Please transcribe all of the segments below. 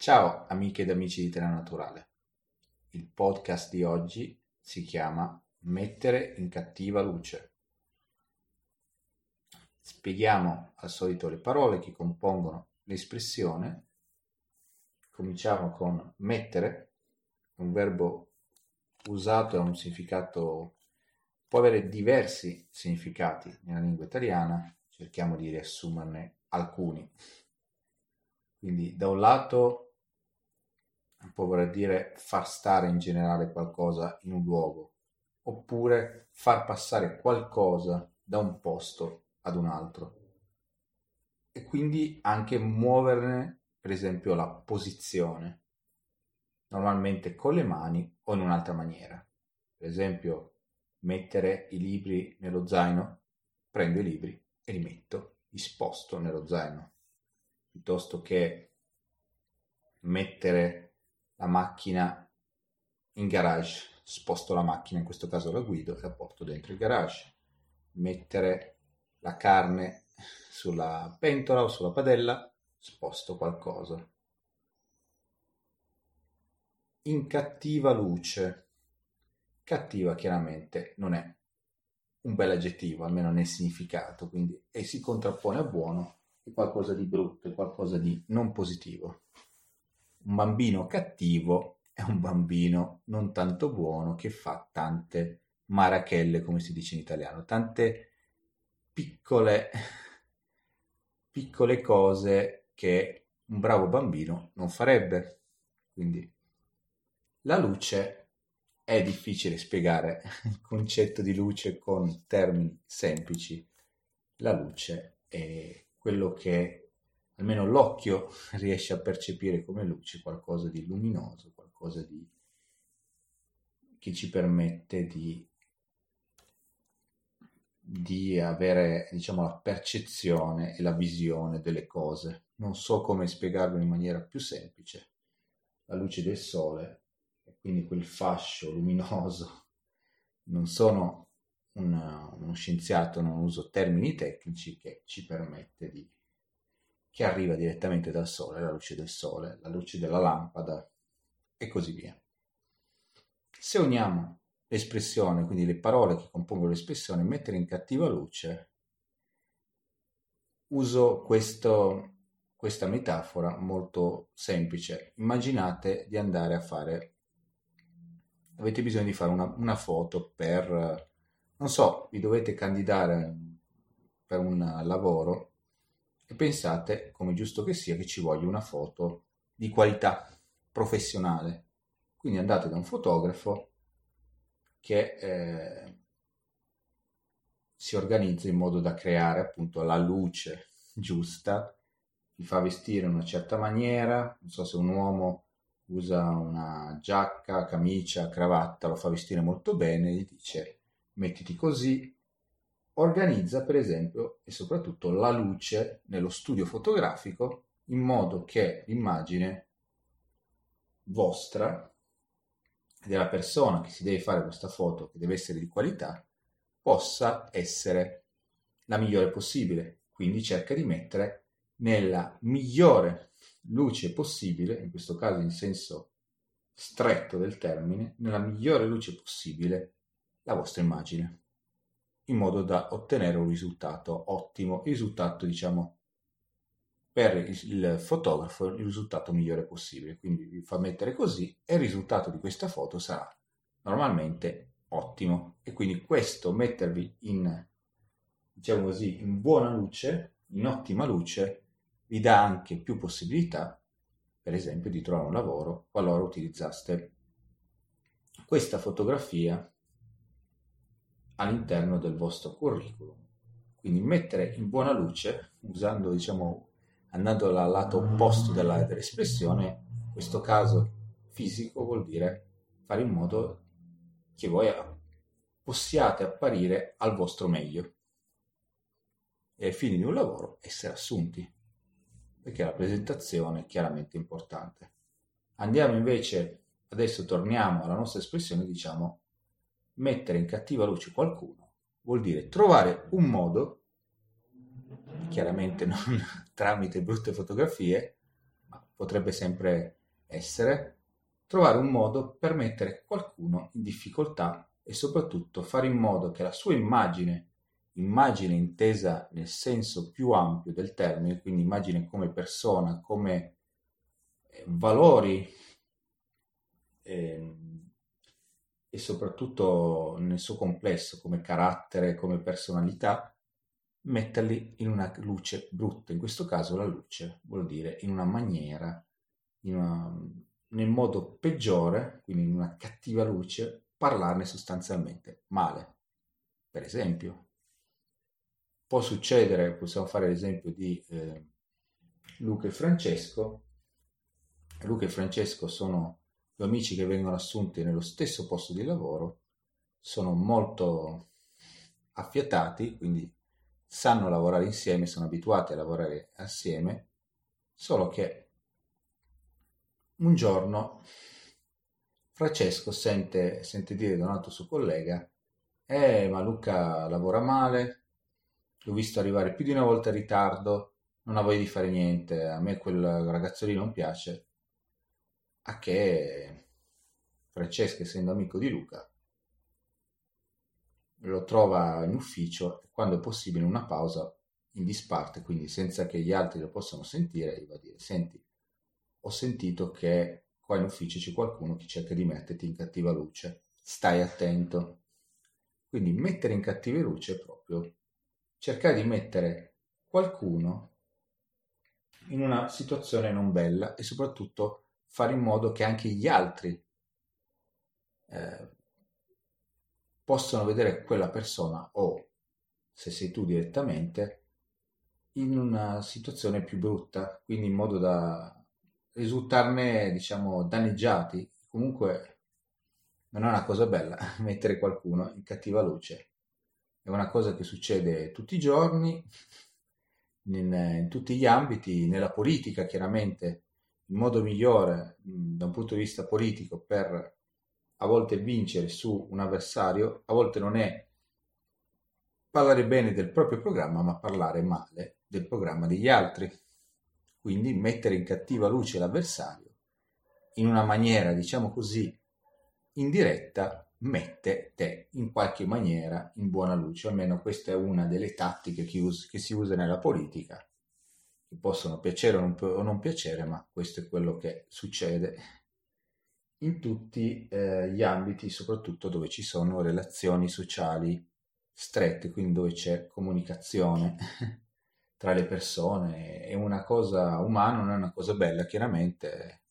Ciao amiche ed amici di Terra Naturale. Il podcast di oggi si chiama Mettere in cattiva luce. Spieghiamo al solito le parole che compongono l'espressione. Cominciamo con mettere, un verbo usato ha un significato, può avere diversi significati nella lingua italiana, cerchiamo di riassumerne alcuni. Quindi da un lato può voler dire far stare in generale qualcosa in un luogo, oppure far passare qualcosa da un posto ad un altro. E quindi anche muoverne, per esempio, la posizione, normalmente con le mani o in un'altra maniera. Per esempio, mettere i libri nello zaino, prendo i libri e li metto, li sposto nello zaino piuttosto che mettere la macchina in garage, sposto la macchina, in questo caso la guido e la porto dentro il garage, mettere la carne sulla pentola o sulla padella, sposto qualcosa. In cattiva luce, cattiva chiaramente non è un bel aggettivo, almeno nel significato, quindi e si contrappone a buono qualcosa di brutto, qualcosa di non positivo. Un bambino cattivo è un bambino non tanto buono che fa tante marachelle, come si dice in italiano, tante piccole, piccole cose che un bravo bambino non farebbe. Quindi la luce è difficile spiegare il concetto di luce con termini semplici. La luce è quello che almeno l'occhio riesce a percepire come luce, qualcosa di luminoso, qualcosa di, che ci permette di, di avere diciamo, la percezione e la visione delle cose. Non so come spiegarlo in maniera più semplice. La luce del sole e quindi quel fascio luminoso non sono un, uno scienziato, non uso termini tecnici, che ci permette di che arriva direttamente dal sole, la luce del sole, la luce della lampada e così via. Se uniamo l'espressione, quindi le parole che compongono l'espressione, mettere in cattiva luce, uso questo, questa metafora molto semplice. Immaginate di andare a fare, avete bisogno di fare una, una foto per non so, vi dovete candidare per un lavoro e pensate, come giusto che sia, che ci voglia una foto di qualità professionale. Quindi andate da un fotografo che eh, si organizza in modo da creare appunto la luce giusta, vi fa vestire in una certa maniera, non so se un uomo usa una giacca, camicia, cravatta, lo fa vestire molto bene, gli dice mettiti così, organizza per esempio e soprattutto la luce nello studio fotografico in modo che l'immagine vostra della persona che si deve fare questa foto, che deve essere di qualità, possa essere la migliore possibile. Quindi cerca di mettere nella migliore luce possibile, in questo caso in senso stretto del termine, nella migliore luce possibile la vostra immagine in modo da ottenere un risultato ottimo, il risultato diciamo per il fotografo il risultato migliore possibile. Quindi vi fa mettere così e il risultato di questa foto sarà normalmente ottimo. E quindi questo mettervi in, diciamo così, in buona luce, in ottima luce, vi dà anche più possibilità, per esempio, di trovare un lavoro qualora utilizzaste questa fotografia all'interno del vostro curriculum. Quindi mettere in buona luce, usando, diciamo, andando dal lato opposto della, dell'espressione, in questo caso fisico vuol dire fare in modo che voi possiate apparire al vostro meglio e ai fini di un lavoro essere assunti, perché la presentazione è chiaramente importante. Andiamo invece, adesso torniamo alla nostra espressione, diciamo mettere in cattiva luce qualcuno vuol dire trovare un modo, chiaramente non tramite brutte fotografie, ma potrebbe sempre essere trovare un modo per mettere qualcuno in difficoltà e soprattutto fare in modo che la sua immagine, immagine intesa nel senso più ampio del termine, quindi immagine come persona, come eh, valori eh, e soprattutto nel suo complesso come carattere, come personalità, metterli in una luce brutta. In questo caso la luce vuol dire in una maniera, in una, nel modo peggiore, quindi in una cattiva luce, parlarne sostanzialmente male. Per esempio, può succedere, possiamo fare l'esempio di eh, Luca e Francesco. Luca e Francesco sono due amici che vengono assunti nello stesso posto di lavoro, sono molto affiatati, quindi sanno lavorare insieme, sono abituati a lavorare assieme, solo che un giorno Francesco sente, sente dire da un altro suo collega eh ma Luca lavora male, l'ho visto arrivare più di una volta in ritardo, non ha voglia di fare niente, a me quel ragazzo lì non piace, a che Francesco essendo amico di Luca lo trova in ufficio e quando è possibile una pausa in disparte, quindi senza che gli altri lo possano sentire, gli va a dire, senti, ho sentito che qua in ufficio c'è qualcuno che cerca di metterti in cattiva luce, stai attento. Quindi mettere in cattiva luce è proprio cercare di mettere qualcuno in una situazione non bella e soprattutto fare in modo che anche gli altri eh, possono vedere quella persona o, se sei tu direttamente, in una situazione più brutta, quindi in modo da risultarne, diciamo, danneggiati. Comunque non è una cosa bella mettere qualcuno in cattiva luce. È una cosa che succede tutti i giorni, in, in tutti gli ambiti, nella politica chiaramente, il modo migliore da un punto di vista politico per a volte vincere su un avversario, a volte non è parlare bene del proprio programma, ma parlare male del programma degli altri. Quindi mettere in cattiva luce l'avversario in una maniera, diciamo così, indiretta, mette te in qualche maniera in buona luce. Almeno questa è una delle tattiche che, us- che si usa nella politica, possono piacere o non, piacere, ma questo è quello che succede in tutti eh, gli ambiti, soprattutto dove ci sono relazioni sociali strette, quindi dove c'è comunicazione tra le persone. È una cosa umana, non è una cosa bella, chiaramente,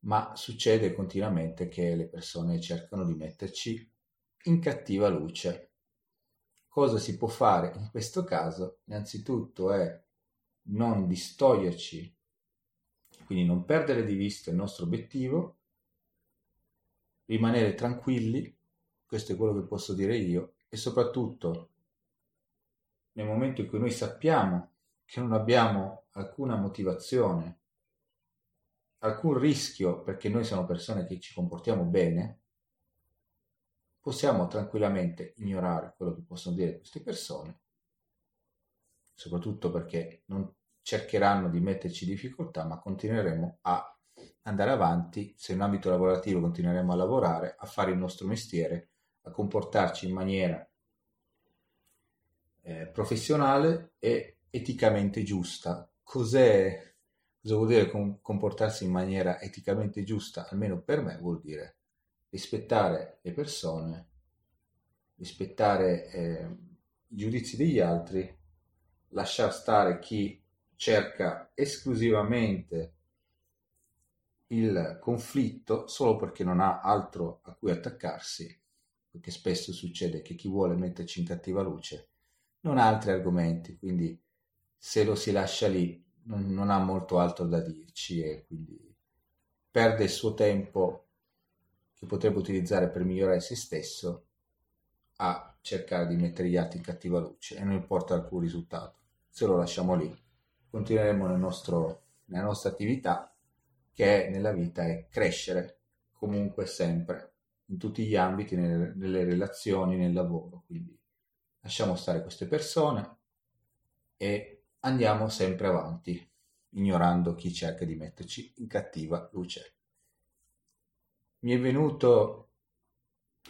ma succede continuamente che le persone cercano di metterci in cattiva luce. Cosa si può fare in questo caso? Innanzitutto è non distoglierci, quindi non perdere di vista il nostro obiettivo, rimanere tranquilli, questo è quello che posso dire io, e soprattutto nel momento in cui noi sappiamo che non abbiamo alcuna motivazione, alcun rischio perché noi siamo persone che ci comportiamo bene, possiamo tranquillamente ignorare quello che possono dire queste persone, soprattutto perché non cercheranno di metterci difficoltà, ma continueremo a andare avanti, se in ambito lavorativo continueremo a lavorare, a fare il nostro mestiere, a comportarci in maniera eh, professionale e eticamente giusta. Cos'è, cosa vuol dire com- comportarsi in maniera eticamente giusta? Almeno per me vuol dire rispettare le persone, rispettare eh, i giudizi degli altri, lasciar stare chi cerca esclusivamente il conflitto solo perché non ha altro a cui attaccarsi, perché spesso succede che chi vuole metterci in cattiva luce non ha altri argomenti, quindi se lo si lascia lì non, non ha molto altro da dirci e quindi perde il suo tempo che potrebbe utilizzare per migliorare se stesso a cercare di mettere gli altri in cattiva luce e non porta alcun risultato. Se lo lasciamo lì, continueremo nel nostro, nella nostra attività che nella vita è crescere comunque sempre in tutti gli ambiti, nelle, nelle relazioni, nel lavoro. Quindi lasciamo stare queste persone e andiamo sempre avanti. ignorando chi cerca di metterci in cattiva luce. Mi è venuto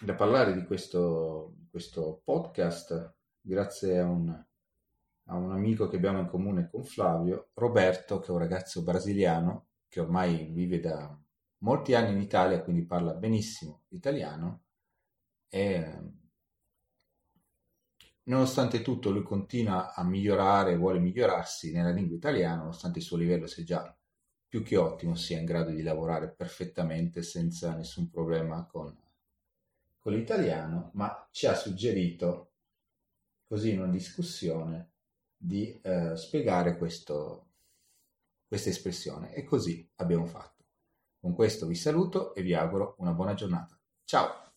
da parlare di questo, questo podcast grazie a un, a un amico che abbiamo in comune con Flavio, Roberto, che è un ragazzo brasiliano che ormai vive da molti anni in Italia, quindi parla benissimo italiano e nonostante tutto lui continua a migliorare, vuole migliorarsi nella lingua italiana, nonostante il suo livello sia già più che ottimo, sia in grado di lavorare perfettamente senza nessun problema con, con l'italiano, ma ci ha suggerito, così in una discussione, di eh, spiegare questo, questa espressione e così abbiamo fatto. Con questo vi saluto e vi auguro una buona giornata. Ciao!